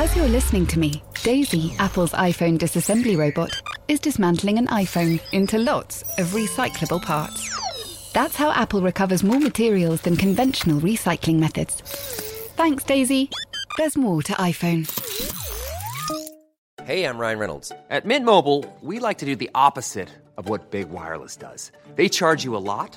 As you're listening to me, Daisy, Apple's iPhone disassembly robot, is dismantling an iPhone into lots of recyclable parts. That's how Apple recovers more materials than conventional recycling methods. Thanks, Daisy. There's more to iPhone. Hey, I'm Ryan Reynolds. At Mint Mobile, we like to do the opposite of what Big Wireless does. They charge you a lot,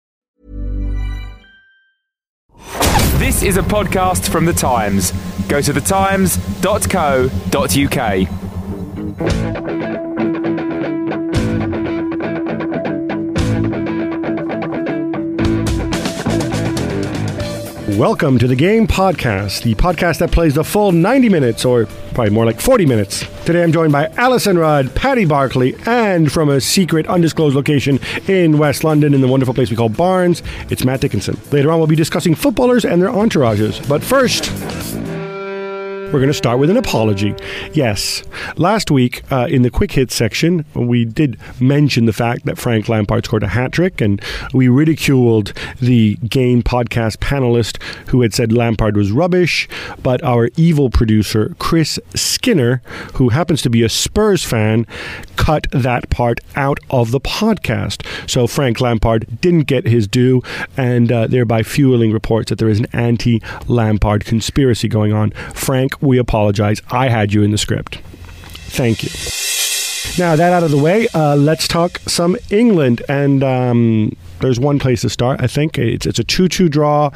This is a podcast from The Times. Go to thetimes.co.uk. Welcome to the Game Podcast, the podcast that plays the full 90 minutes, or probably more like 40 minutes. Today I'm joined by Alyson Rudd, Paddy Barclay, and from a secret, undisclosed location in West London in the wonderful place we call Barnes, it's Matt Dickinson. Later on, we'll be discussing footballers and their entourages. But first, we're going to start with an apology. Yes, last week uh, in the quick hit section, we did mention the fact that Frank Lampard scored a hat trick, and we ridiculed the game podcast panelist who had said Lampard was rubbish. But our evil producer, Chris Skinner, who happens to be a Spurs fan, cut that part out of the podcast. So Frank Lampard didn't get his due, and uh, thereby fueling reports that there is an anti Lampard conspiracy going on. Frank, we apologize. I had you in the script. Thank you. Now, that out of the way, uh, let's talk some England. And um, there's one place to start, I think. It's, it's a 2 2 draw.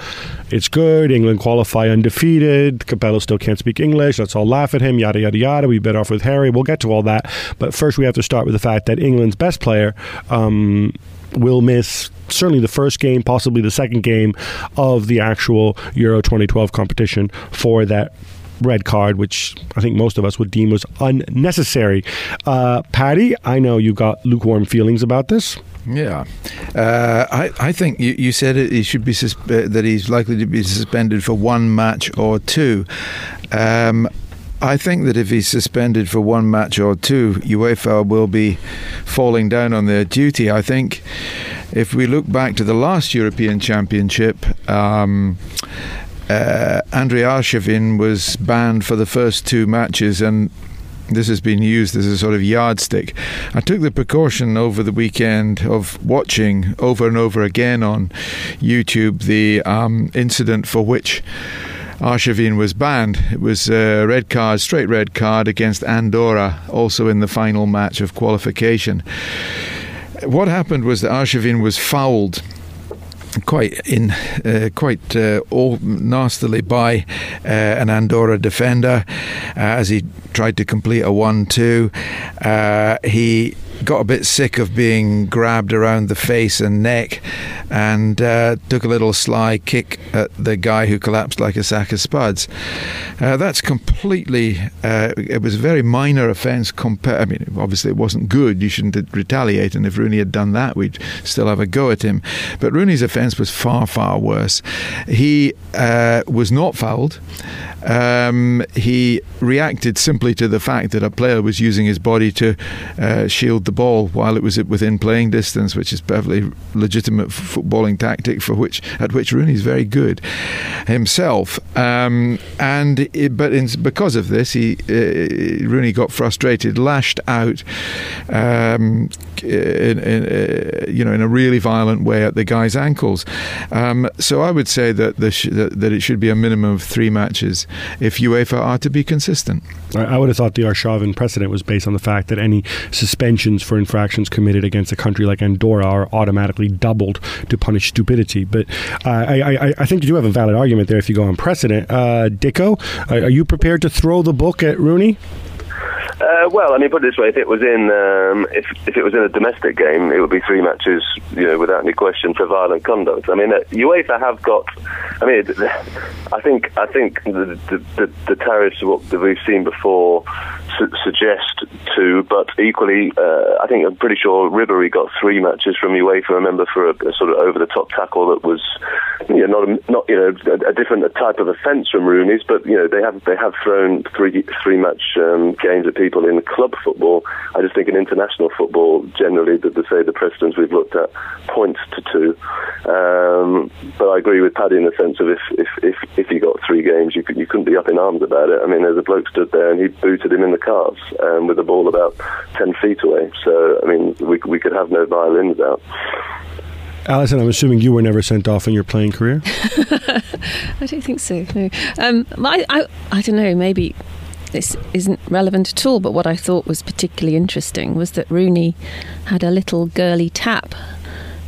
It's good. England qualify undefeated. Capello still can't speak English. Let's all laugh at him, yada, yada, yada. We bet off with Harry. We'll get to all that. But first, we have to start with the fact that England's best player. Um, will miss certainly the first game, possibly the second game of the actual Euro 2012 competition for that red card, which I think most of us would deem was unnecessary. Uh, Paddy, I know you got lukewarm feelings about this. Yeah, uh, I I think you, you said it, he should be uh, that he's likely to be suspended for one match or two. Um, I think that if he's suspended for one match or two, UEFA will be falling down on their duty. I think if we look back to the last European Championship. Um, uh, Andrei Arshavin was banned for the first two matches, and this has been used as a sort of yardstick. I took the precaution over the weekend of watching over and over again on YouTube the um, incident for which. Arshavin was banned. It was a red card, straight red card against Andorra, also in the final match of qualification. What happened was that Arshavin was fouled quite in uh, quite uh, all nastily by uh, an Andorra defender as he tried to complete a one-two. he got a bit sick of being grabbed around the face and neck and uh, took a little sly kick at the guy who collapsed like a sack of spuds. Uh, that's completely, uh, it was a very minor offence. I mean, obviously it wasn't good. You shouldn't retaliate. And if Rooney had done that, we'd still have a go at him. But Rooney's offence was far, far worse. He was not fouled. Um, he reacted simply to the fact that a player was using his body to uh, shield the ball while it was within playing distance, which is perfectly legitimate footballing tactic for which at which Rooney's very good himself. Um, and it, but in, because of this, he uh, Rooney got frustrated, lashed out. Um, in, in, uh, you know, in a really violent way at the guy's ankles. Um, so I would say that, sh- that, that it should be a minimum of three matches if UEFA are to be consistent. I would have thought the Arshavin precedent was based on the fact that any suspensions for infractions committed against a country like Andorra are automatically doubled to punish stupidity. But uh, I, I, I, think you do have a valid argument there if you go on precedent. Uh, Dicko, are you prepared to throw the book at Rooney? Uh, well, I mean, put it this way: if it was in um, if if it was in a domestic game, it would be three matches, you know, without any question for violent conduct. I mean, uh, UEFA have got. I mean, I think I think the the, the, the tariffs that we've seen before su- suggest two, but equally, uh, I think I'm pretty sure Ribery got three matches from UEFA. I remember for a, a sort of over the top tackle that was, you know, not a, not you know a, a different type of offence from Rooney's, but you know they have they have thrown three three match um, games at people in club football. I just think in international football generally, the, the say the precedents we've looked at points to two. Um, but I agree with Paddy in the sense of if if if, if you got three games, you could you couldn't be up in arms about it. I mean, there's a bloke stood there and he booted him in the calves um, with the ball about ten feet away. So I mean, we we could have no violins out. Alyson, I'm assuming you were never sent off in your playing career. I don't think so. No, um, I, I, I don't know. Maybe this isn't relevant at all. But what I thought was particularly interesting was that Rooney had a little girly tap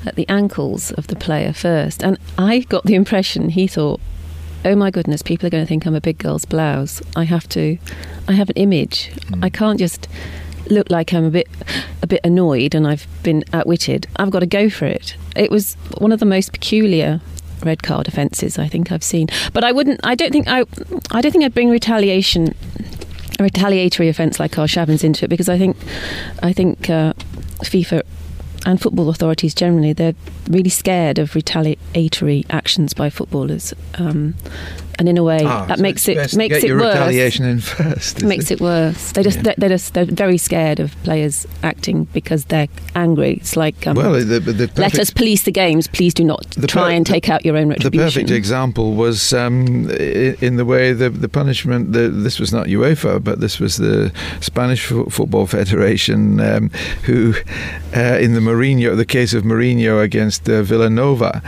at the ankles of the player first, and I got the impression he thought, "Oh my goodness, people are going to think I'm a big girl's blouse. I have to, I have an image. Mm. I can't just." look like I'm a bit a bit annoyed and I've been outwitted, I've got to go for it. It was one of the most peculiar red card offences I think I've seen. But I wouldn't. I don't think I. I don't think I'd bring retaliation, a retaliatory offence like Arshavin's into it because I think, I think uh, FIFA and football authorities generally they're really scared of retaliatory actions by footballers. Um, and in a way Ah, that so makes it makes it worse. retaliation in first. makes it worse. They just Yeah. they're, just they're very scared of players acting because they're angry. It's like um, Well, the, the let us police the games. Please do not try per- and the- take out your own retribution. The perfect example was um, in the way the, the punishment. The, this was not UEFA, but this was the Spanish Fo- Football Federation, um, who, uh, in the Mourinho, the case of Mourinho against uh, Vilanova,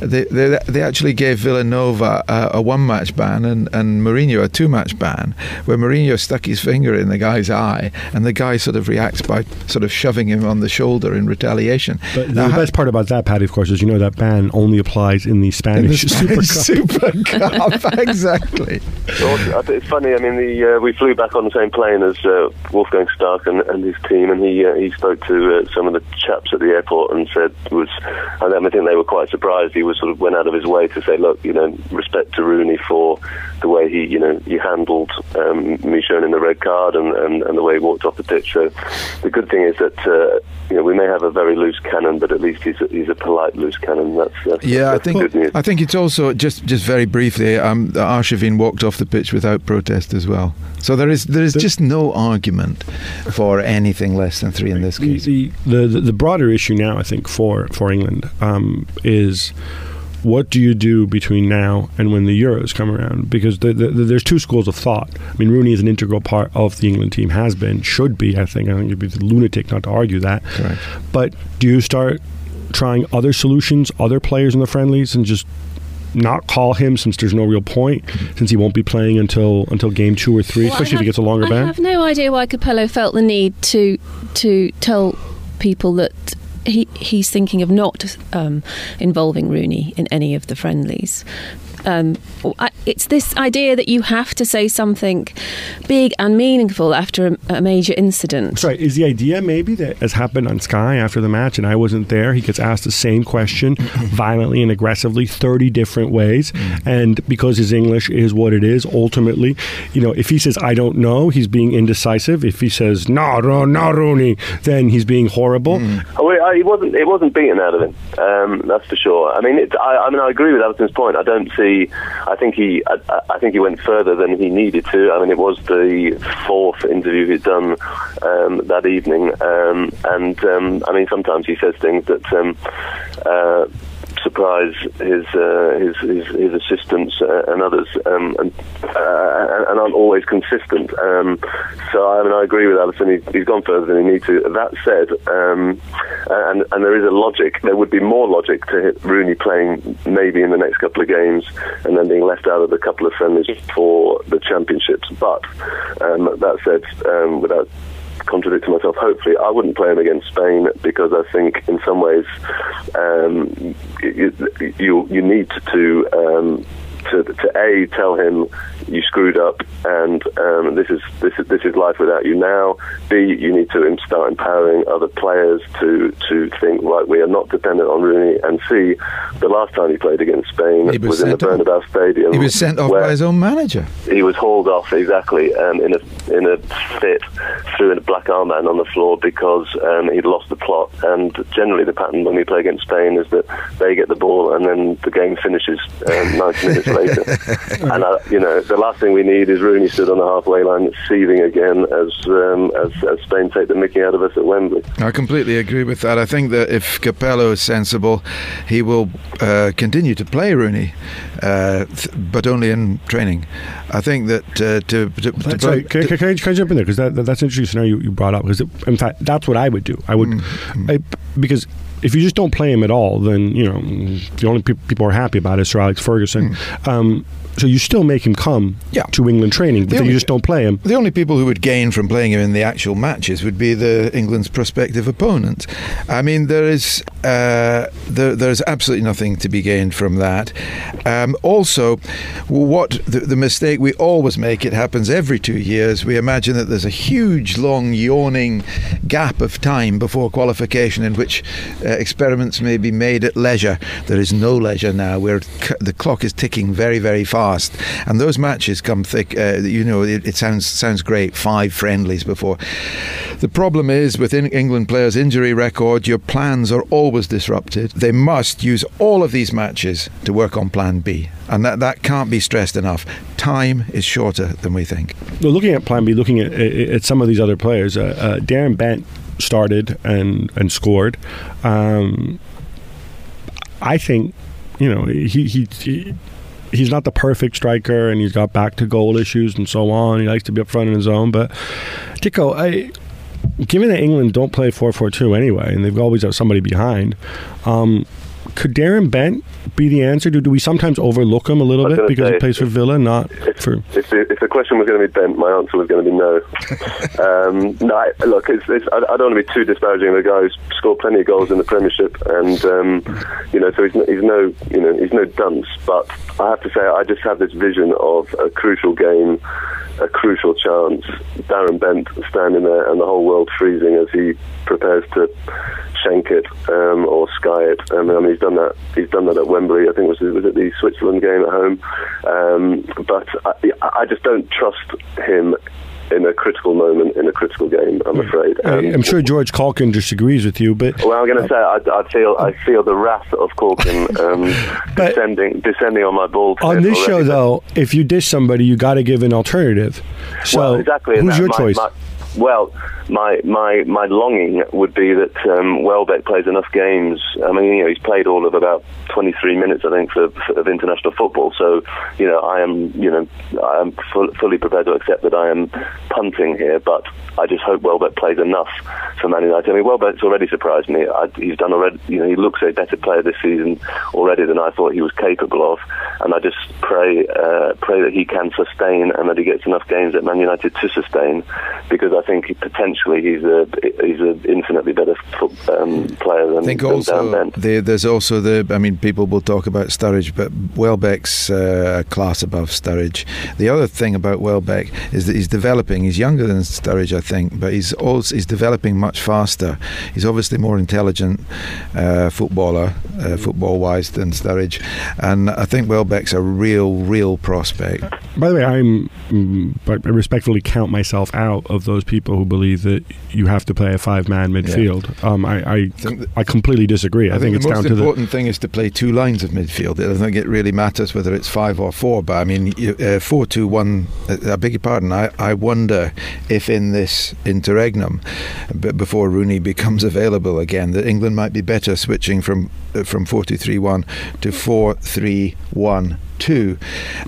they, they they actually gave Vilanova uh, a one match ban and, and Mourinho a two match ban, where Mourinho stuck his finger in the guy's eye, and the guy sort of reacts by sort of shoving him on the shoulder in retaliation. But Now, the how- best part about that, Paddy, of course, is you know that ban only applies in the in the Spanish Super Cup. Super Cup, exactly. Well, it's funny. I mean, the, uh, we flew back on the same plane as uh, Wolfgang Stark and, and his team, and he uh, he spoke to uh, some of the chaps at the airport and said was, and I think they were quite surprised. He was sort of went out of his way to say, look, you know, respect to Rooney for the way he, you know, he handled um, me showing in the red card and, and, and the way he walked off the pitch. So the good thing is that uh, you know we may have a very loose cannon, but at least he's a, he's a polite loose cannon. That's, that's Yeah, I think good news. I think it's also just just very briefly. Um, Arshavin walked off the pitch without protest as well. So there is there is just no argument for anything less than three in this The, case. the, the, the broader issue now, I think, for, for England um, is what do you do between now and when the Euros come around? Because the, the, the, there's two schools of thought. I mean, Rooney is an integral part of the England team, has been, should be, I think. I think you'd be a lunatic not to argue that. Correct. But do you start trying other solutions, other players in the friendlies, and just not call him since there's no real point, since he won't be playing until until game two or three, Well, I especially if he gets a longer I ban? I have no idea why Capello felt the need to to tell people that he he's thinking of not um, involving Rooney in any of the friendlies. Um, it's this idea that you have to say something big and meaningful after a, a major incident. Sorry, is the idea maybe that as happened on Sky after the match and I wasn't there, he gets asked the same question violently and aggressively 30 different ways and because his English is what it is ultimately, you know, if he says I don't know, he's being indecisive. If he says no, no, no Rooney, then he's being horrible. Oh, it, I- it wasn't. It wasn't beaten out of him. Um, that's for sure. I mean, it, I, I mean, I agree with Alyson's point. I don't see. I think he. I, I- think he went further than he needed to. I mean, it was the fourth interview he'd done um, that evening, um, and um, I mean, sometimes he says things that. Um, uh, surprise his, uh, his his his assistants uh, and others, um, and, uh, and aren't always consistent. Um, so I mean, I agree with Alyson. He's, he's gone further than he needs to. That said, um, and and there is a logic. There would be more logic to Rooney playing maybe in the next couple of games, and then being left out of the couple of friendlies for the championships. But um, that said, um, without contradicting myself. Hopefully, I wouldn't play him against Spain because I think, in some ways, um, you, you you need to. Um, to, to a tell him you screwed up, and um, this is this is this is life without you now. B, you need to start empowering other players to to think right. We are not dependent on Rooney. And C, the last time he played against Spain He was was, in the sent off. Bernabeu Stadium. He was sent off by his own manager. He was hauled off exactly um, in a in a fit through a black arm armband on the floor because um, he'd lost the plot. And generally, the pattern when we play against Spain is that they get the ball and then the game finishes um, 90 minutes later. and uh, you know, the last thing we need is Rooney stood on the halfway line seething again as um, as, as Spain take the Mickey out of us at Wembley. I completely agree with that. I think that if Capello is sensible, he will uh, continue to play Rooney, uh, th- but only in training. I think that uh, to, to, to play- right. Can, can, can I, can I jump in there? Because that, that's an interesting scenario you, you brought up. Because in fact, that's what I would do. I would, Mm, I, because if you just don't play him at all, then you know the only pe- people who are happy about it is Sir Alex Ferguson. Um, so you still make him come. Yeah. to England training, but The then you just don't play him. The only people who would gain from playing him in the actual matches would be the England's prospective opponent. I mean, there is uh, there, there's absolutely nothing to be gained from that. Um, also, what the, the mistake we always make it happens every two years. We imagine that there's a huge, long, yawning gap of time before qualification in which uh, experiments may be made at leisure. There is no leisure now. Where the clock is ticking very, very fast, and those matches come thick. Uh, you know, it, it sounds sounds great. Five friendlies before. The problem is with England players' injury record, your plans are always disrupted. They must use all of these matches to work on Plan B, and that that can't be stressed enough. Time is shorter than we think. Well, looking at Plan B, looking at, at at some of these other players, uh, uh, Darren Bent started and and scored. Um, I think, you know, he, he he he's not the perfect striker, and he's got back to goal issues and so on. He likes to be up front in his own, but Dicko, I. Given that England don't play 4 4 2 anyway, and they've always got somebody behind, um, could Darren Bent be the answer? Do, do we sometimes overlook him a little bit because he say, plays for Villa, not If, for. if, the, if the question was going to be bent, my answer was going to be no. um, no, I, look, it's, it's, I, I don't want to be too disparaging of the guy who's scored plenty of goals in the Premiership, and um, you know, so he's, no- he's no, you know, he's no dunce. But I have to say, I just have this vision of a crucial game, a crucial chance. Darren Bent standing there, and the whole world freezing as he prepares to shank it um, or sky it. Um, I mean, he's done that. He's done that at Wembley. I think it was was it the Switzerland game at home. Um, but I, I just don't trust him in a critical moment in a critical game. I'm afraid. Um, I'm sure George Caulkin disagrees with you, but well, I'm going to say I, I feel I feel the wrath of Caulkin um, descending descending on my ball. on this show, though, if you dish somebody, you got to give an alternative. So, well, exactly. who's your my- choice? my- well, my my my longing would be that um, Welbeck plays enough games. I mean, you know, he's played all of about 23 minutes, I think, for, for of international football. So, you know, I am, you know, I am full, fully prepared to accept that I am punting here, but I just hope Welbeck plays enough for Man United. I mean, Welbeck's already surprised me. I, he's done already. You know, he looks a better player this season already than I thought he was capable of, and I just pray uh, pray that he can sustain and that he gets enough games at Man United to sustain, because I think he, potentially he's a he's an infinitely better um, player than, I think than also the, there's also the. I mean, people will talk about Sturridge, but Welbeck's uh, class above Sturridge. The other thing about Welbeck is that he's developing. He's younger than Sturridge, I think, but he's also he's developing much faster. He's obviously more intelligent uh, footballer, uh, football wise, than Sturridge, and I think Welbeck's a real, real prospect. By the way, I'm mm, but I respectfully count myself out of those people who believe that you have to play a five-man midfield. Um, I I, think I completely disagree. I, think, it's the down most to the important thing is to play two lines of midfield. I don't think it really matters whether it's five or four. But I mean, uh, four, two, one. Uh, I beg your pardon. I, I wonder if in this interregnum, before Rooney becomes available again, that England might be better switching from uh, from four two three one to four three one two,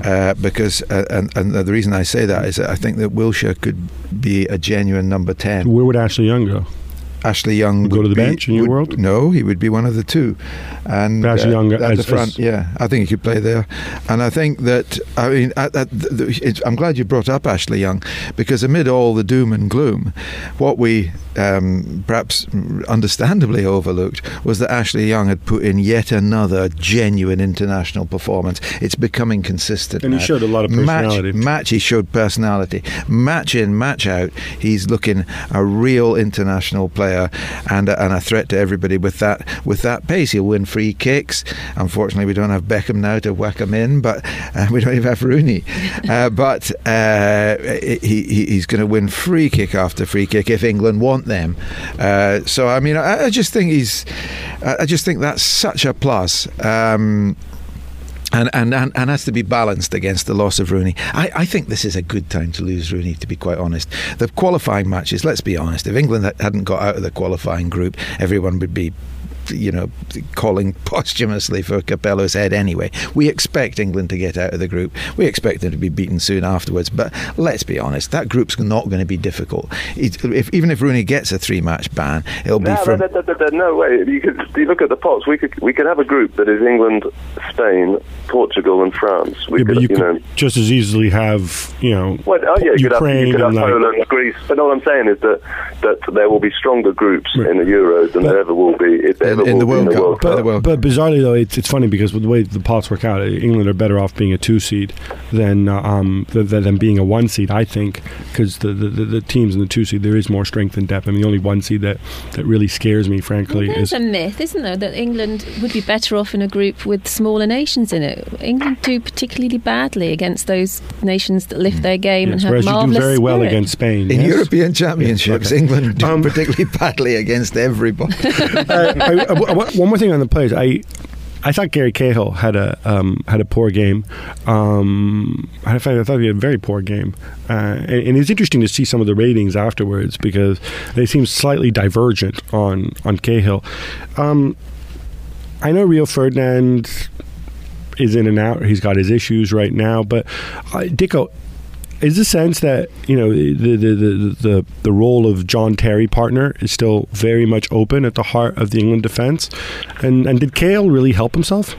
uh, because uh, and, and the reason I say that is that I think that Wilshere could be a genuine number ten. where would Ashley Young go? Ashley Young Would go to the be- bench in your would- world? No, he would be one of the two. And uh, Ashley Young at as- the front, as- yeah, I think he could play there. And I think that I mean, at, at the, I'm glad you brought up Ashley Young because amid all the doom and gloom, what we um, perhaps understandably overlooked was that Ashley Young had put in yet another genuine international performance. It's becoming consistent. And he now. showed a lot of personality. Match, match, he showed personality. Match in, match out, he's looking a real international player and a, and a threat to everybody with that with that pace. He'll win free kicks. Unfortunately, we don't have Beckham now to whack him in, but uh, we don't even have Rooney. Uh, but uh, he, he, he's going to win free kick after free kick if England want them. Uh, so I mean, I, I just think he's. I just think that's such a plus. Um, and, and, and, and has to be balanced against the loss of Rooney. I, I think this is a good time to lose Rooney, to be quite honest. The qualifying matches, let's be honest, if England hadn't got out of the qualifying group, everyone would be. You know, calling posthumously for Capello's head anyway. We expect England to get out of the group. We expect them to be beaten soon afterwards. But let's be honest, that group's not going to be difficult. It, if, even if Rooney gets a three-match ban, it'll be No, from. no, no, no, no, no way. You could you look at the pots. We could we could have a group that is England, Spain, Portugal, and France. We Yeah, could, but you could know. just as easily have, you know, Well, oh yeah, you could have, Ukraine you could have and like, Poland, Greece. But all I'm saying is that that there will be stronger groups Right. in the Euros than But- there ever will be. If there In- in the World in the Cup. World But- Cup. the World But bizarrely though, it's it's funny because with the way the pots work out, England are better off being a two seed than uh, um than, than being a one seed. I think because the, the, the, the teams in the two seed there is more strength and depth. I mean, the only one seed that, that really scares me, frankly, Well, is a myth, isn't there, that England would be better off in a group with smaller nations in it. England do particularly badly against those nations that lift their game yes, and have whereas you do marvellous very well spirit. against Spain. in yes? European Championships, Okay. England do Um, particularly badly against everybody. uh, I, I- I- one more thing on the players. I I thought Gary Cahill had a um, had a poor game. Um, I thought I thought he had a very poor game, uh, and, and it's interesting to see some of the ratings afterwards because they seem slightly divergent on on Cahill. Um, I know Rio Ferdinand is in and out. He's got his issues right now, but uh, Dicko, is the sense that you know the the, the the the role of John Terry partner is still very much open at the heart of the England defence, and and did Cahill really help himself?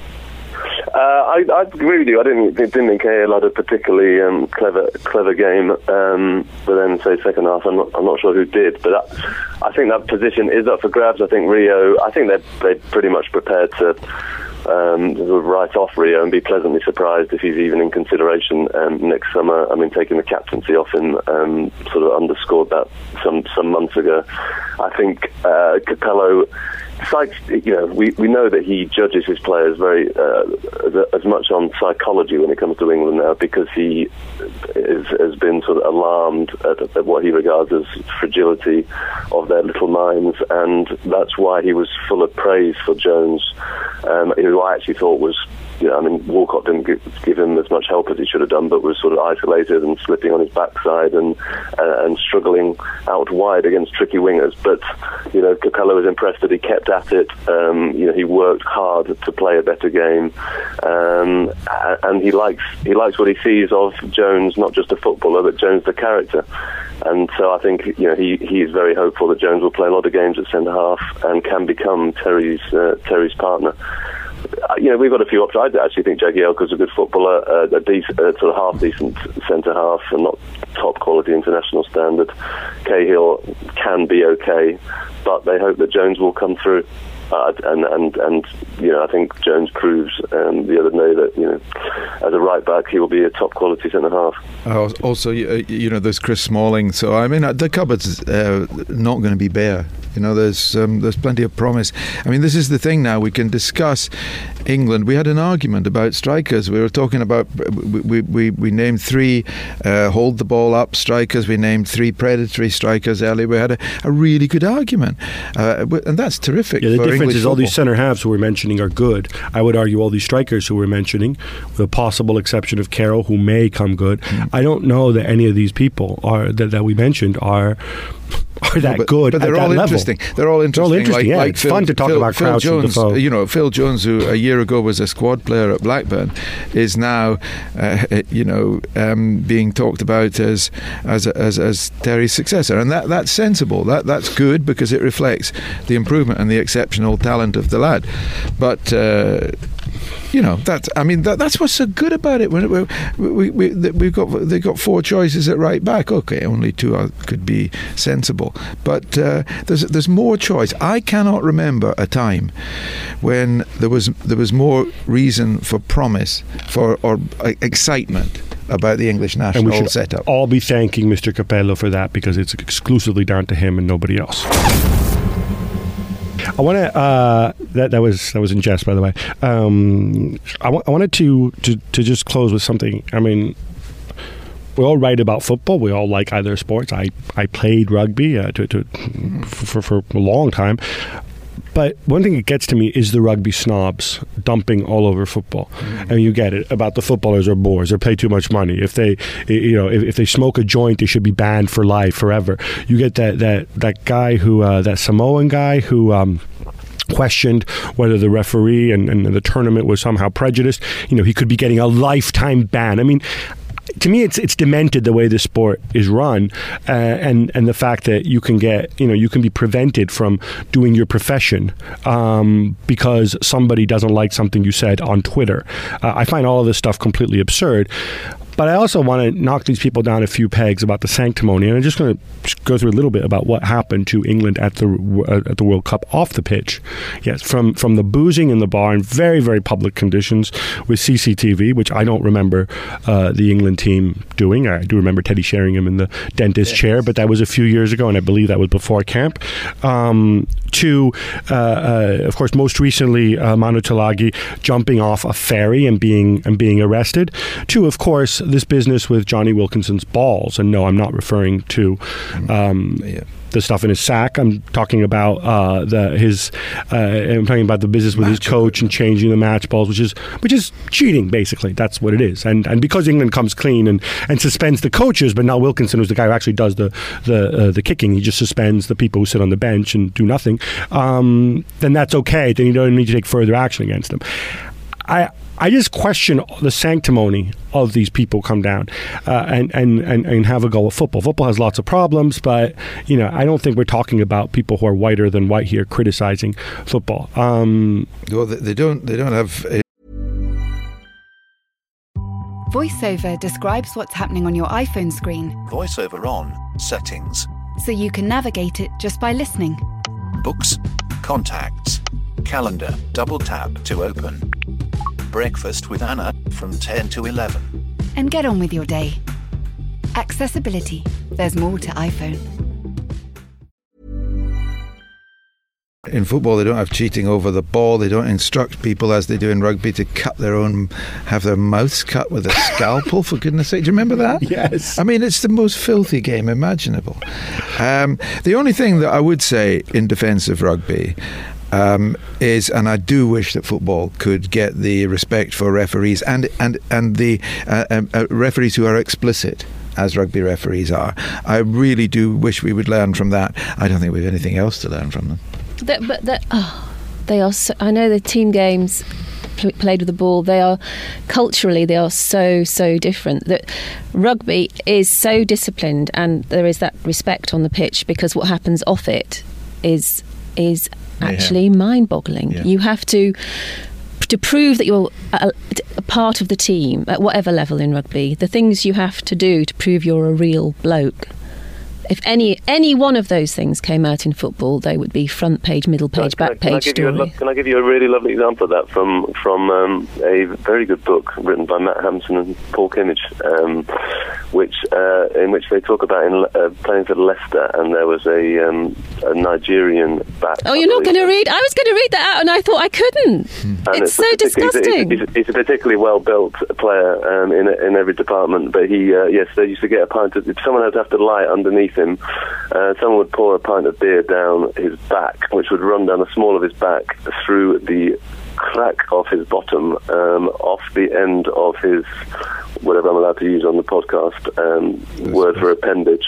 Uh, I, I agree with you. I didn't didn't think Cahill had a particularly um, clever clever game. Um, but then, say second half, I'm not I'm not sure who did. But that, I think that position is up for grabs. I think Rio. I think they're they pretty much prepared to. Um, write off Rio and be pleasantly surprised if he's even in consideration um, next summer. I mean, taking the captaincy off him um, sort of underscored that some some months ago. I think uh, Capello Sykes, you know, we, we know that he judges his players very uh, as, as much on psychology when it comes to England now because he is, has been sort of alarmed at, at what he regards as fragility of their little minds, and that's why he was full of praise for Jones, um, who I actually thought was yeah, I mean, Walcott didn't give, give him as much help as he should have done, but was sort of isolated and slipping on his backside and uh, and struggling out wide against tricky wingers. But you know, Capello was impressed that he kept at it. Um, you know, he worked hard to play a better game, um, and he likes he likes what he sees of Jones, not just a footballer, but Jones the character. And so I think you know he he is very hopeful that Jones will play a lot of games at centre half and can become Terry's uh, Terry's partner you know, we've got a few options. I actually think Jagielka's a good footballer, uh, a decent, uh, sort of half decent centre half, and not top quality international standard. Cahill can be okay, but they hope that Jones will come through. Uh, and and and you know, I think Jones proves um, the other day that you know, as a right back, he will be a top quality centre half. Uh, Also, you, uh, you know, there's Chris Smalling. So I mean, uh, the cupboard's uh, not going to be bare. You know, there's um, there's plenty of promise. I mean, this is the thing now. We can discuss England. We had an argument about strikers. We were talking about we we, we, we named three uh, hold the ball up strikers. We named three predatory strikers earlier. We had a, a really good argument, uh, and that's terrific. Yeah, the for difference is all these centre halves who we're mentioning are good. I would argue all these strikers who we're mentioning, with the possible exception of Carroll, who may come good. Hmm. I don't know that any of these people are that, that we mentioned are are that but, good. But they're all that level. interesting. They're all interesting. all interesting, Like, yeah. like It's Phil, fun to talk Phil, about Phil Crouch Jones. You know, Phil Jones, who a year ago was a squad player at Blackburn, is now, uh, you know, um, being talked about as as as, as Terry's successor, and that that's sensible. That that's good because it reflects the improvement and the exceptional talent of the lad. But. Uh, you know that I mean that, that's what's so good about it. When we, we, we we've got they've got four choices at right back. Okay, only two are, could be sensible, but uh, there's there's more choice. I cannot remember a time when there was there was more reason for promise for or uh, excitement about the English And national we should setup. all be thanking Mr. Capello for that because it's exclusively down to him and nobody else. I want to. Uh, that that was that was in jest, by the way. Um, I, wanted to, to to just close with something. I mean, we all write about football. We all like either sports. I I played rugby uh, to, to for for a long time. But one thing that gets to me is the rugby snobs dumping all over football, and you get it about the footballers are bores. or pay too much money. If they, you know, if, if they smoke a joint, they should be banned for life, forever. You get that that that guy who uh, that Samoan guy who. Um, questioned whether the referee and, and the tournament was somehow prejudiced. You know, he could be getting a lifetime ban. I mean, to me, it's it's demented the way the sport is run, uh, and and the fact that you can get you know you can be prevented from doing your profession um, because somebody doesn't like something you said on Twitter. Uh, I find all of this stuff completely absurd. But I also want to knock these people down a few pegs about the sanctimony, and I'm just going to go through a little bit about what happened to England at the uh, at the World Cup off the pitch. Yes, from from the boozing in the bar in very very public conditions with CCTV, which I don't remember uh, the England team doing. I do remember Teddy Sheringham in the dentist chair, but that was a few years ago, and I believe that was before camp. Um, to, uh, uh, of course, most recently uh, Manu Tuilagi jumping off a ferry and being and being arrested. To, of course, this business with Jonny Wilkinson's balls. And no, I'm not referring to. Um, Yeah. The stuff in his sack. I'm talking about uh, the his. Uh, I'm talking about the business with his coach and changing the match balls, which is which is cheating. Basically, that's what it is. And and because England comes clean and, and suspends the coaches, but now Wilkinson, who's the guy who actually does the the uh, the kicking. He just suspends the people who sit on the bench and do nothing. Um, then that's okay. Then you don't need to take further action against them. I I just question the sanctimony of these people come down uh, and, and, and, and have a go at football. Football has lots of problems, but you know I don't think we're talking about people who are whiter than white here criticizing football. Um, Well, they, they don't. They don't have. uh, VoiceOver describes what's happening on your iPhone screen VoiceOver on, settings, so you can navigate it just by listening. books, contacts, calendar, double tap to open. Breakfast with Anna from 10 to 11. And get on with your day. Accessibility. There's more to iPhone. In football, they don't have cheating over the ball. They don't instruct people as they do in rugby to cut their own, have their mouths cut with a scalpel. For goodness' sake, do you remember that? Yes. I mean, it's the most filthy game imaginable. Um, the only thing that I would say in defence of rugby. Um, is and I do wish that football could get the respect for referees and and and the uh, um, uh, referees who are explicit as rugby referees are. I really do wish we would learn from that. I don't think we have anything else to learn from them. But that, oh, they are. So, I know the team games pl- played with the ball. They are culturally they are so so different. That rugby is so disciplined, and there is that respect on the pitch because what happens off it is is actually mind-boggling. Yeah. You have to to prove that you're a, a part of the team at whatever level in rugby. The things you have to do to prove you're a real bloke. If any any one of those things came out in football, they would be front page, middle page, Can back can I page a story. lo- can I give you a really lovely example of that from from um, a very good book written by Matt Hampson and Paul Kimmage, um, which uh, in which they talk about in, uh, playing for Leicester, and there was a, um, a Nigerian back. Oh, you're not going to read? I was going to read that out, and I thought I couldn't. It's a so particularly- he's a- disgusting. He's, a, he's a particularly well-built player um, in in every department. But he, uh, yes, they used to get a pint. Of, someone had to have to lie underneath him, uh, someone would pour a pint of beer down his back, which would run down the small of his back through the crack of his bottom, um, off the end of his whatever I'm allowed to use on the podcast, um, word for appendage,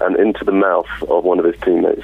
and into the mouth of one of his teammates.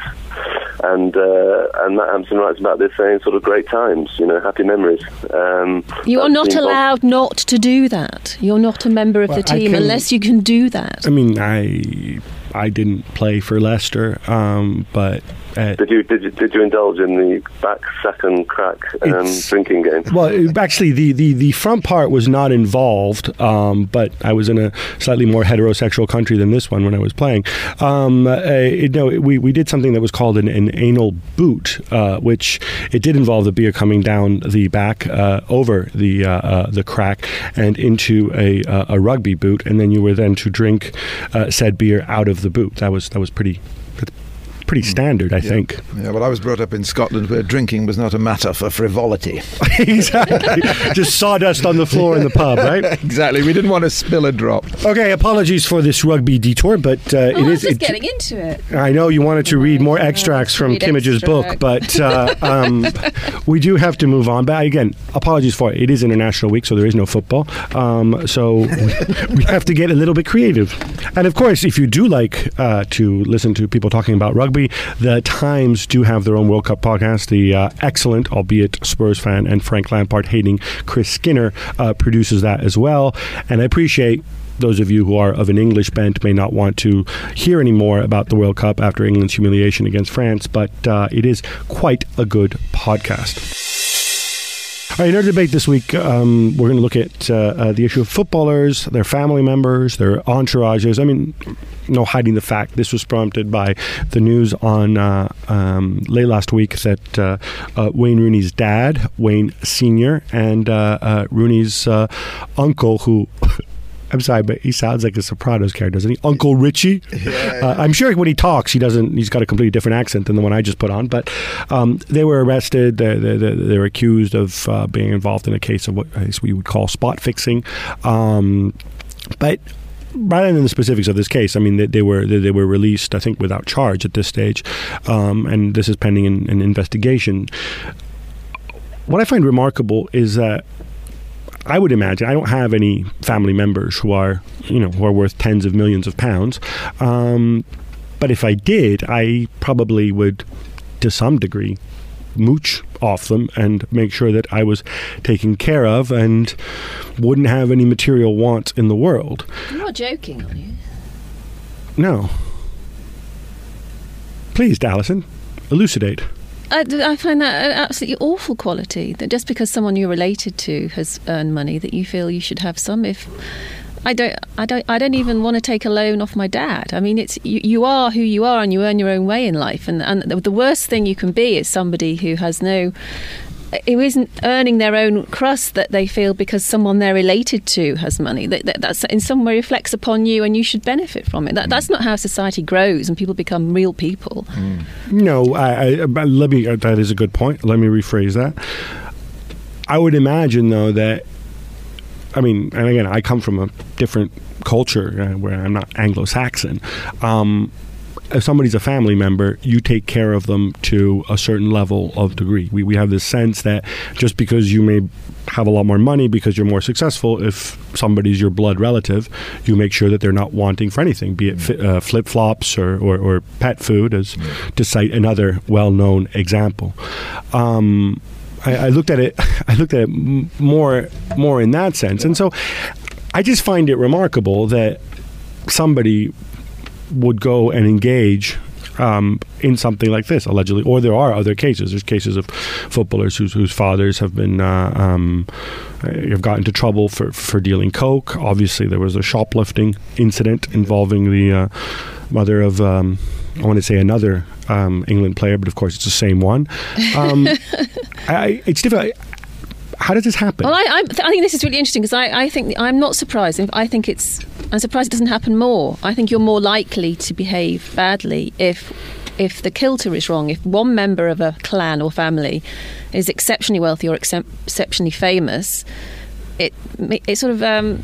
And uh, and Matt Hampson writes about this saying sort of great times, you know, happy memories. Um, You are not seems odd. allowed not to do that. You're not a member of Well, the team can- unless you can do that. I mean, I I didn't play for Leicester, um, but uh, Did you did you, did you indulge in the back second crack um, drinking game? well, actually, the, the, the front part was not involved, um, but I was in a slightly more heterosexual country than this one when I was playing. Um, uh, it- no, we, we did something that was called an, an anal boot, uh, which it did involve the beer coming down the back uh, over the uh, uh, the crack and into a, uh, a rugby boot, and then you were then to drink uh, said beer out of the boot. That was that was pretty pretty standard, I think. Yeah, well, I was brought up in Scotland where drinking was not a matter for frivolity. exactly. Just sawdust on the floor in the pub, right? exactly. We didn't want to spill a drop. Okay, apologies for this rugby detour, but uh, Oh, it I was is. just it- getting into it. I know you wanted to read more extracts from Read Kimmage's book, but uh, um, we do have to move on. But again, apologies for it. It is International Week, so there is no football. Um, so we have to get a little bit creative. And of course, if you do like uh, to listen to people talking about rugby, the Times do have their own World Cup podcast. The uh, excellent, albeit Spurs fan and Frank Lampard hating Chris Skinner uh, produces that as well. And I appreciate those of you who are of an English bent may not want to hear any more about the World Cup after England's humiliation against France, but uh, it is quite a good podcast. In our debate this week, um, we're going to look at uh, uh, the issue of footballers, their family members, their entourages. I mean, no hiding the fact this was prompted by the news on uh, um, late last week that uh, uh, Wayne Rooney's dad, Wayne Senior, and uh, Rooney's uncle, who I'm sorry, but he sounds like a Sopranos character, doesn't he? Uncle Richie. Uh, I'm sure when he talks, he doesn't. He's got a completely different accent than the one I just put on. But um, they were arrested. They're, they're, they're they're accused of uh, being involved in a case of what we would call spot fixing. Um, but rather than the specifics of this case, I mean, they, they were they, they were released, I think, without charge at this stage, um, and this is pending an, an investigation. What I find remarkable is that I would imagine I don't have any family members who are you know who are worth tens of millions of pounds, um, but if I did, I probably would, to some degree, mooch off them and make sure that I was taken care of and wouldn't have any material wants in the world. You're not joking, are you? No. Please, Alyson, elucidate. I, I find that an absolutely awful quality. That just because someone you're related to has earned money, that you feel you should have some. If I don't, I don't, I don't even want to take a loan off my dad. I mean, it's you, you are who you are, and you earn your own way in life. And and the worst thing you can be is somebody who has no. Who isn't earning their own crust that they feel because someone they're related to has money. That, that that's in some way reflects upon you, and you should benefit from it. That, that's not how society grows, and people become real people. No, I, I, let me. uh, That is a good point. Let me rephrase that. I would imagine, though, that I mean, and again, I come from a different culture uh, where I'm not Anglo-Saxon. Um, if somebody's a family member, you take care of them to a certain level of degree. We, we have this sense that just because you may have a lot more money because you're more successful, if somebody's your blood relative, you make sure that they're not wanting for anything, be it fi- uh, flip flops or, or, or pet food, as to cite another well known example. Um, I, I looked at it. I looked at it m- more more in that sense, and so I just find it remarkable that somebody would go and engage um, in something like this, allegedly. Or there are other cases. There's cases of footballers whose, whose fathers have been uh, um, uh, have got into trouble for, for dealing coke. Obviously, there was a shoplifting incident involving the uh, mother of. Um, I want to say another um, England player, but of course it's the same one. Um, I, it's difficult. How does this happen? Well, I, I, I think this is really interesting because I, I think I'm not surprised. I think it's I'm surprised it doesn't happen more. I think you're more likely to behave badly if if the kilter is wrong. If one member of a clan or family is exceptionally wealthy or excep- exceptionally famous, it it sort of um,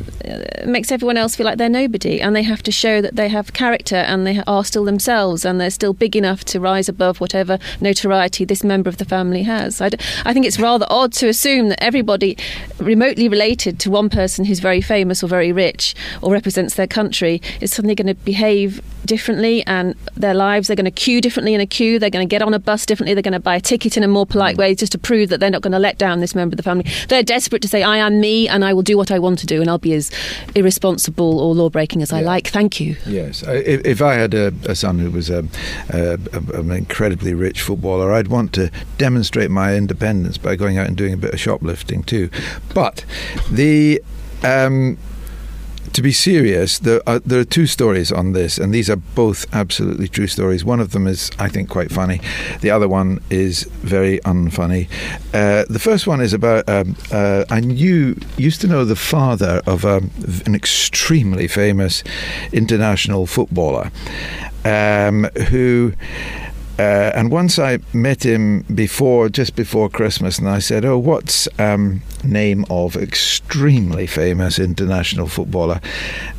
makes everyone else feel like they're nobody, and they have to show that they have character and they are still themselves, and they're still big enough to rise above whatever notoriety this member of the family has. I, d- I think it's rather odd to assume that everybody remotely related to one person who's very famous or very rich or represents their country is suddenly going to behave differently and their lives they're going to queue differently in a queue they're going to get on a bus differently they're going to buy a ticket in a more polite way just to prove that they're not going to let down this member of the family they're desperate to say i am me and i will do what i want to do and i'll be as irresponsible or law breaking as i like. Thank you. Yes, I- if, if I had a, a son who was a, a, a, an incredibly rich footballer, I'd want to demonstrate my independence by going out and doing a bit of shoplifting too. But the um, to be serious, there are, there are two stories on this, and these are both absolutely true stories. One of them is, I think, quite funny. The other one is very unfunny. Uh, the first one is about um, uh, I knew used to know the father of um, an extremely famous international footballer um, who. Uh, and once I met him before, just before Christmas, and I said, "Oh, what's um, name of extremely famous international footballer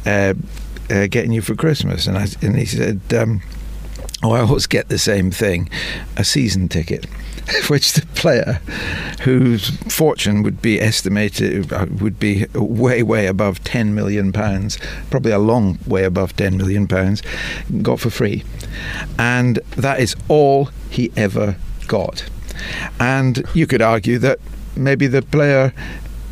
uh, uh, getting you for Christmas?" And I, and he said, um, "Oh, I always get the same thing, a season ticket." Which the player, whose fortune would be estimated uh, would be way, way above ten million pounds, probably a long way above ten million pounds, got for free, and that is all he ever got. And you could argue that maybe the player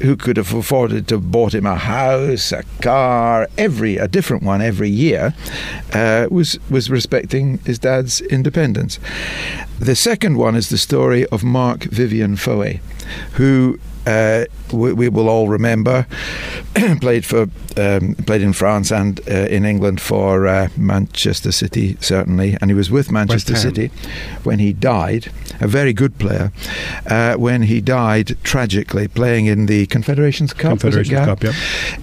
who could have afforded to have bought him a house, a car, every a different one every year, uh, was was respecting his dad's independence. The second one is the story of Marc-Vivien Foé, who. Uh, we, we will all remember played for um, played in France and uh, in England for uh, Manchester City certainly, and he was with Manchester City when he died. A very good player. Uh, when he died tragically, playing in the Confederations Cup, Confederations Cup, yep.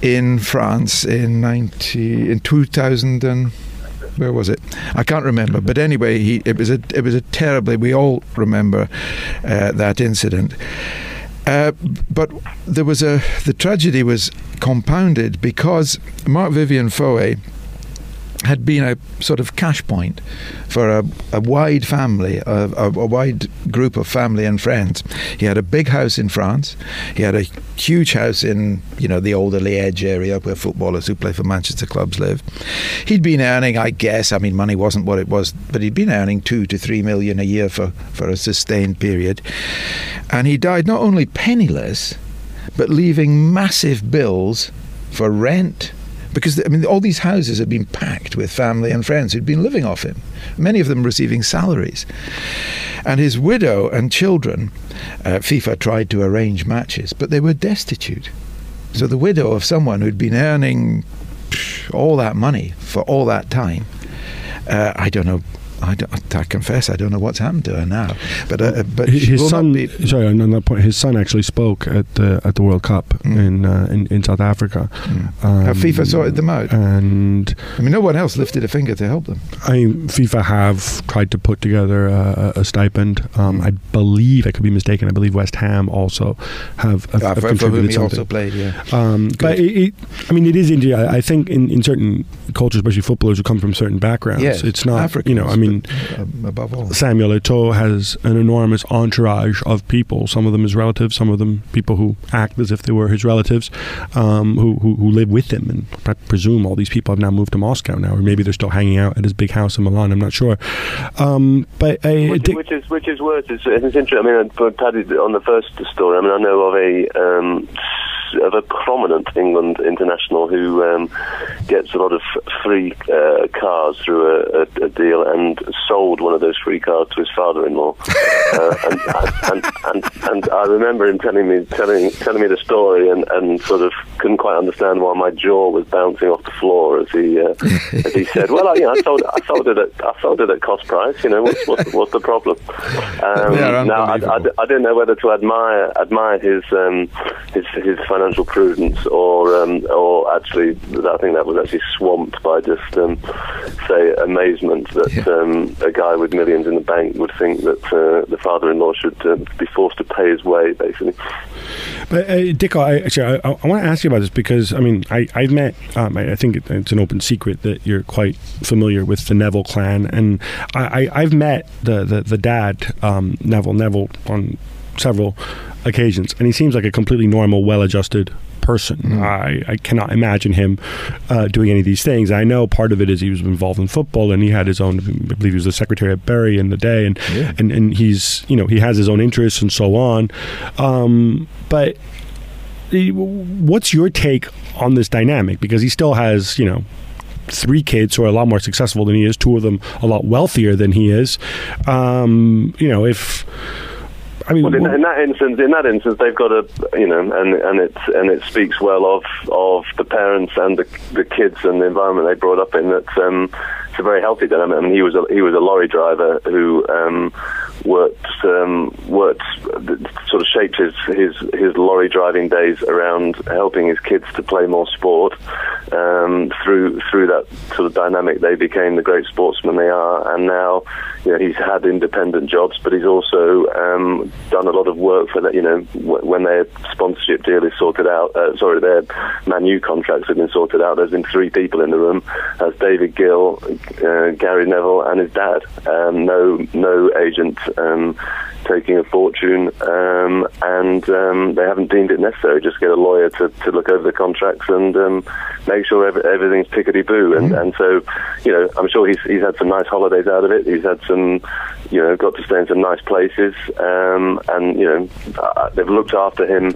in France in ninety in two thousand and where was it? I can't remember. But anyway, he it was a it was a terribly. We all remember uh, that incident. Uh, but there was a the tragedy was compounded because Marc-Vivien Foé had been a sort of cash point for a, a wide family, a, a, a wide group of family and friends. He had a big house in France. He had a huge house in, you know, the Alderley Edge area where footballers who play for Manchester clubs live. He'd been earning, I guess, I mean, money wasn't what it was, but he'd been earning two to three million a year for, for a sustained period. And he died not only penniless, but leaving massive bills for rent, because I mean all these houses had been packed with family and friends who'd been living off him, many of them receiving salaries. And his widow and children, uh, FIFA tried to arrange matches, but they were destitute. So the widow of someone who'd been earning all that money for all that time, uh, I don't know. I, don't, I confess I don't know what's happened to her now, but uh, but his son, be... sorry, on that point, his son actually spoke at the at the World Cup in, uh, in in South Africa. Um, Have FIFA sorted them out? And I mean, no one else lifted a finger to help them. I mean, FIFA have tried to put together a, a- stipend. Um, I believe I could be mistaken. I believe West Ham also have, have, Ah, have contributed whom he something. also played, yeah. Um, but it, it, I mean, it is India. I I think in, in certain cultures, especially footballers who come from certain backgrounds, Yes, it's not. Africans, you know, I mean, but, um, above all. Samuel Eto'o has an enormous entourage of people. Some of them his relatives, some of them people who act as if they were his relatives, um, who, who who live with him. And I presume all these people have now moved to Moscow now, or maybe they're still hanging out at his big house in Milan. I'm not sure. Um, but I, Which, Dick- which is which is worse. It's, it's interesting. I mean, for Paddy on the first story. I mean, I know of a um, of a prominent England international who um, gets a lot of free uh, cars through a, a, a deal and sold one of those free cars to his father-in-law. uh, and, and, and, and I remember him telling me telling telling me the story and, and sort of couldn't quite understand why my jaw was bouncing off the floor as he uh, as he said, "Well, I, you know, I sold I sold it at I sold it at cost price. You know, what's what's, what's the problem?" Um, They now, I, I, unbelievable. I didn't know whether to admire admire his um, his his financial prudence or um, or actually I think that was actually swamped by just um, say amazement that um, a guy with millions in the bank would think that uh, the father-in-law should uh, be forced to pay his way, basically. But uh, Dicko, I, actually, I, I want to ask you about this because I mean, I, I've met. Um, I, I think it, it's an open secret that you're quite familiar with the Neville clan, and I, I, I've met the the, the dad, um, Neville Neville, on several occasions, and he seems like a completely normal, well-adjusted person. Mm. I, I cannot imagine him uh, doing any of these things. I know part of it is he was involved in football and he had his own. I believe he was the secretary at Bury in the day, and Yeah. and and he's you know he has his own interests and so on. Um, but eh, what's your take on this dynamic? Because he still has you know three kids who are a lot more successful than he is. Two of them a lot wealthier than he is. Um, you know if. I mean, Well, in, in that instance, in that instance, they've got a, you know, and and it and it speaks well of of the parents and the the kids and the environment they brought up in. That um, it's a very healthy. I mean, he was a he was a lorry driver who um, worked um, worked sort of shaped his his his lorry driving days around helping his kids to play more sport. Um, through through that sort of dynamic, they became the great sportsmen they are, and now you know he's had independent jobs, but he's also um, done a lot of work for that. You know, when their sponsorship deal is sorted out, uh, sorry, their Man U contracts have been sorted out. There's been three people in the room: as David Gill, uh, Gary Neville, and his dad. Um, no, no agent. Um, taking a fortune, um, and um, they haven't deemed it necessary. Just get a lawyer to, to look over the contracts and um, make sure every, everything's tickety boo. And, and so, you know, I'm sure he's he's had some nice holidays out of it. He's had some, you know, got to stay in some nice places, um, and you know, uh, they've looked after him.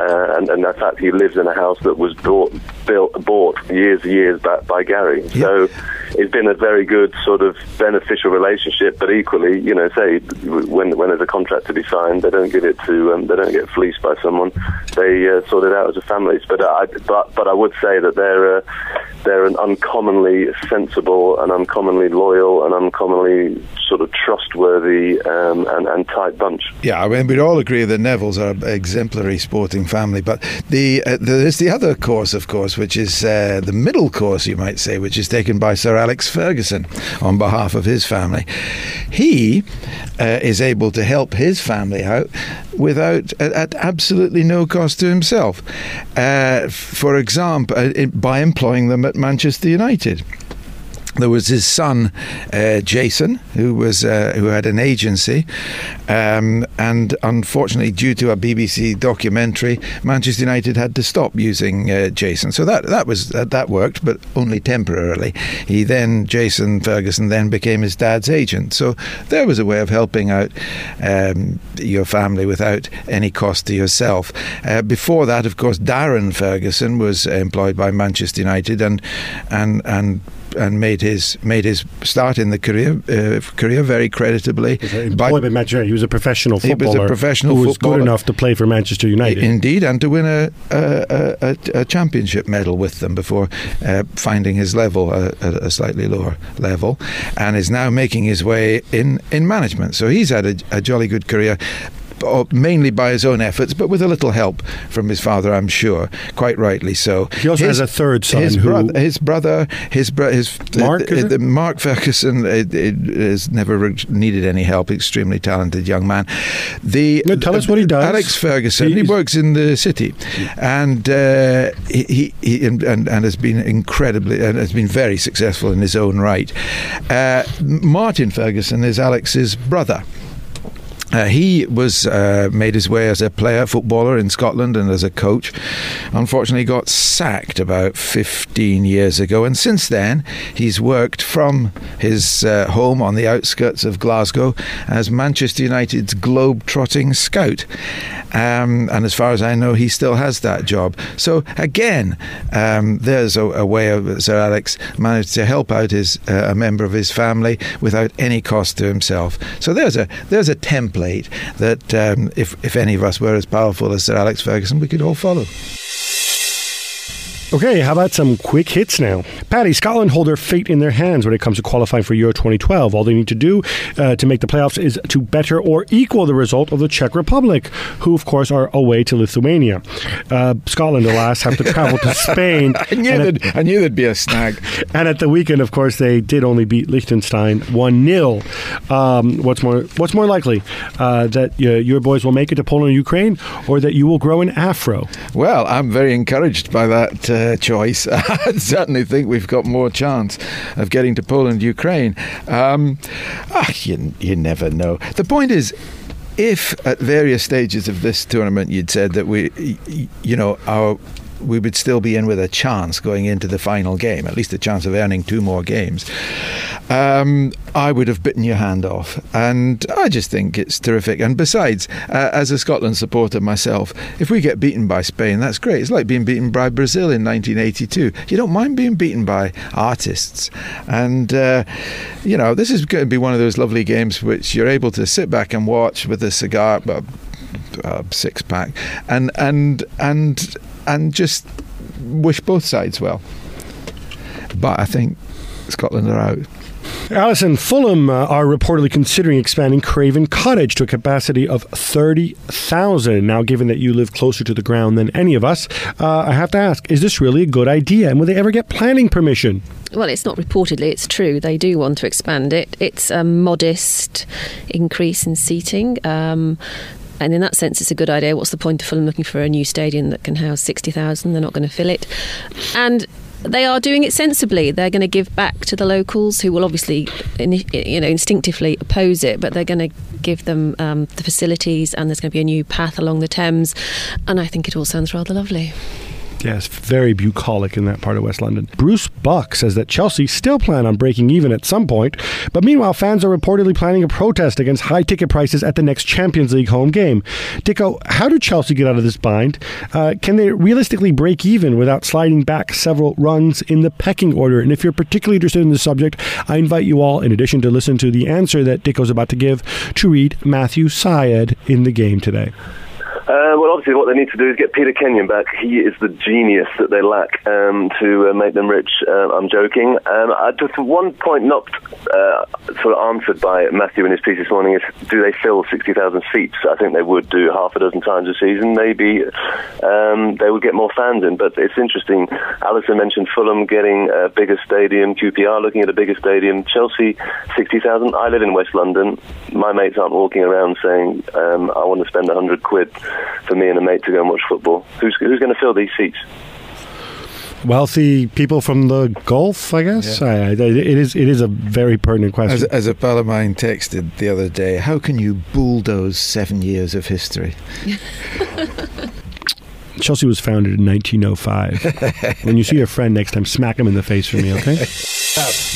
Uh, and, and in fact, he lives in a house that was bought, built, bought years, and years back by Gary. So it's been a very good sort of beneficial relationship. But equally, you know, say when when there's a contract to be signed, they don't give it to um, they don't get fleeced by someone. They uh, sort it out as a family. But I but but I would say that they're uh, they're an uncommonly sensible and uncommonly loyal and uncommonly sort of trustworthy um, and, and tight bunch. Yeah, I mean, we'd all agree that Neville's are an exemplary sporting family, but the uh, there's the other course, of course, which is uh, the middle course, you might say, which is taken by Sir Alex Ferguson on behalf of his family. He uh, is able to help his family out without at, absolutely no cost to himself. Uh, for example, uh, by employing them at Manchester United there was his son uh, Jason, who was uh, who had an agency, um, and unfortunately, due to a BBC documentary, Manchester United had to stop using uh, Jason. So that that was that, worked, but only temporarily. He then Jason Ferguson then became his dad's agent. So there was a way of helping out um, your family without any cost to yourself. Uh, before that, of course, Darren Ferguson was employed by Manchester United and and and and made his made his start in the career uh, career very creditably. Employed by Manchester He was a professional footballer. He was a professional who was good enough to play for Manchester United. Indeed, and to win a a, a, a championship medal with them before uh, finding his level at a slightly lower level, and is now making his way in, in management. So he's had a, a jolly good career. Uh, Mainly by his own efforts, but with a little help from his father, I'm sure. Quite rightly so. He also has a third son His, who- brother, his brother, his bro- his Mark, uh, uh, Mark Ferguson uh, uh, has never re- needed any help. Extremely talented young man. The No, tell us what he does. Alex Ferguson. he works in the city, and uh, he, he, and, and, and has been incredibly and has been very successful in his own right. Uh, Martin Ferguson is Alex's brother. Uh, he was uh, made his way as a player, footballer in Scotland, and as a coach. Unfortunately, got sacked about 15 years ago, and since then he's worked from his uh, home on the outskirts of Glasgow as Manchester United's globe-trotting scout. Um, and as far as I know, he still has that job. So again, um, there's a, a way of Sir Alex managed to help out his uh, a member of his family without any cost to himself. So there's a there's a template that um, if if any of us were as powerful as Sir Alex Ferguson, we could all follow. Okay, how about some quick hits now? Paddy, Scotland hold their fate in their hands when it comes to qualifying for Euro 2012. All they need to do uh, to make the playoffs is to better or equal the result of the Czech Republic, who, of course, are away to Lithuania. Uh, Scotland, alas, have to travel to Spain. I knew, at- there'd, I knew there'd be a snag. and at the weekend, of course, they did only beat Liechtenstein one 0 um, What's more, what's more likely uh, that uh, your boys will make it to Poland and Ukraine, or that you will grow an afro? Well, I'm very encouraged by that uh, choice. I certainly think we've got more chance of getting to Poland, Ukraine. Um, ah, you, you never know. The point is, if at various stages of this tournament you'd said that we, you know, our we would still be in with a chance going into the final game, at least a chance of earning two more games. Um, I would have bitten your hand off, and I just think it's terrific. And besides, uh, as a Scotland supporter myself, if we get beaten by Spain, that's great. It's like being beaten by Brazil in 1982. You don't mind being beaten by artists, and uh, you know this is going to be one of those lovely games which you're able to sit back and watch with a cigar. Uh, six pack, and and and and just wish both sides well. But I think Scotland are out. Alyson, Fulham uh, are reportedly considering expanding Craven Cottage to a capacity of 30,000. Now, given that you live closer to the ground than any of us, uh, I have to ask, is this really a good idea? And will they ever get planning permission? Well, it's not reportedly, it's true. They do want to expand it. It's a modest increase in seating. Um, and in that sense, it's a good idea. What's the point of Fulham looking for a new stadium that can house 60,000? They're not going to fill it. And they are doing it sensibly. They're going to give back to the locals, who will obviously, you know, instinctively oppose it, but they're going to give them um, the facilities, and there's going to be a new path along the Thames. And I think it all sounds rather lovely. Yes, very bucolic in that part of West London. Bruce Buck says that Chelsea still plan on breaking even at some point, but meanwhile, fans are reportedly planning a protest against high ticket prices at the next Champions League home game. Dicko, how do Chelsea get out of this bind? Uh, can they realistically break even without sliding back several rungs in the pecking order? And if you're particularly interested in this subject, I invite you all, in addition to listen to the answer that Dicko's about to give, to read Matthew Syed in the game today. Uh, well, obviously, what they need to do is get Peter Kenyon back. He is the genius that they lack um, to uh, make them rich. Uh, I'm joking. Um, I, just one point not uh, sort of answered by Matthew in his piece this morning is: Do they fill 60,000 seats? I think they would do half a dozen times a season. Maybe um, they would get more fans in. But it's interesting. Alyson mentioned Fulham getting a bigger stadium. QPR looking at a bigger stadium. Chelsea 60,000. I live in West London. My mates aren't walking around saying, um, "I want to spend 100 quid." for me and a mate to go and watch football. Who's, who's going to fill these seats? Wealthy people from the Gulf, I guess. I, I, it is. It is a very pertinent question. As, as a pal of mine texted the other day, how can you bulldoze seven years of history? Chelsea was founded in 1905. when you see your friend next time, smack him in the face for me, okay?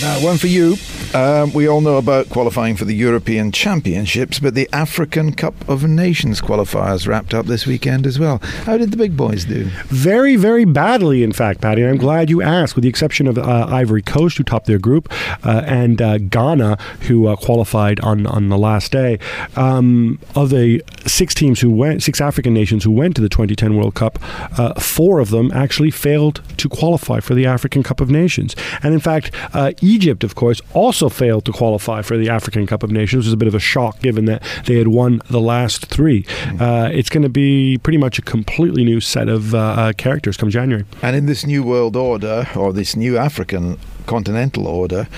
Now, one for you. Um, we all know about qualifying for the European Championships, but the African Cup of Nations qualifiers wrapped up this weekend as well. How did the big boys do? Very, very badly, in fact, Paddy. And I'm glad you asked, with the exception of uh, Ivory Coast, who topped their group, uh, and uh, Ghana, who uh, qualified on, on the last day. Um, of the six teams who went, six African nations who went to the 2010 World Cup, uh, four of them actually failed to qualify for the African Cup of Nations. And in fact, uh, Egypt, of course, also failed to qualify for the African Cup of Nations, which was a bit of a shock given that they had won the last three. Uh, it's going to be pretty much a completely new set of uh, uh, characters come January. And in this new world order, or this new African continental order,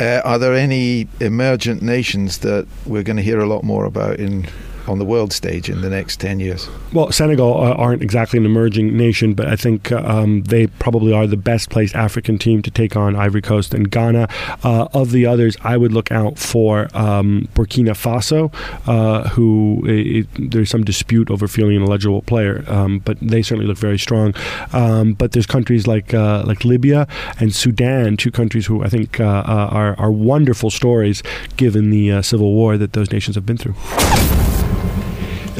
uh, are there any emergent nations that we're going to hear a lot more about in on the world stage in the next 10 years? Well, Senegal uh, aren't exactly an emerging nation, but I think uh, um, they probably are the best placed African team to take on Ivory Coast and Ghana. Uh, of the others, I would look out for um, Burkina Faso, uh, who it, there's some dispute over feeling an eligible player, um, but they certainly look very strong. Um, but there's countries like uh, like Libya and Sudan, two countries who I think are, are wonderful stories given the civil war that those nations have been through.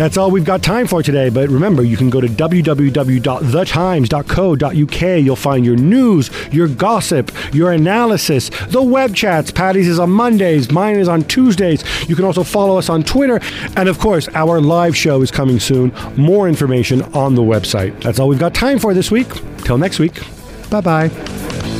That's all we've got time for today. But remember, you can go to www.thetimes.co.uk. You'll find your news, your gossip, your analysis, the web chats. Paddy's is on Mondays, mine is on Tuesdays. You can also follow us on Twitter. And of course, our live show is coming soon. More information on the website. That's all we've got time for this week. Till next week, Bye bye.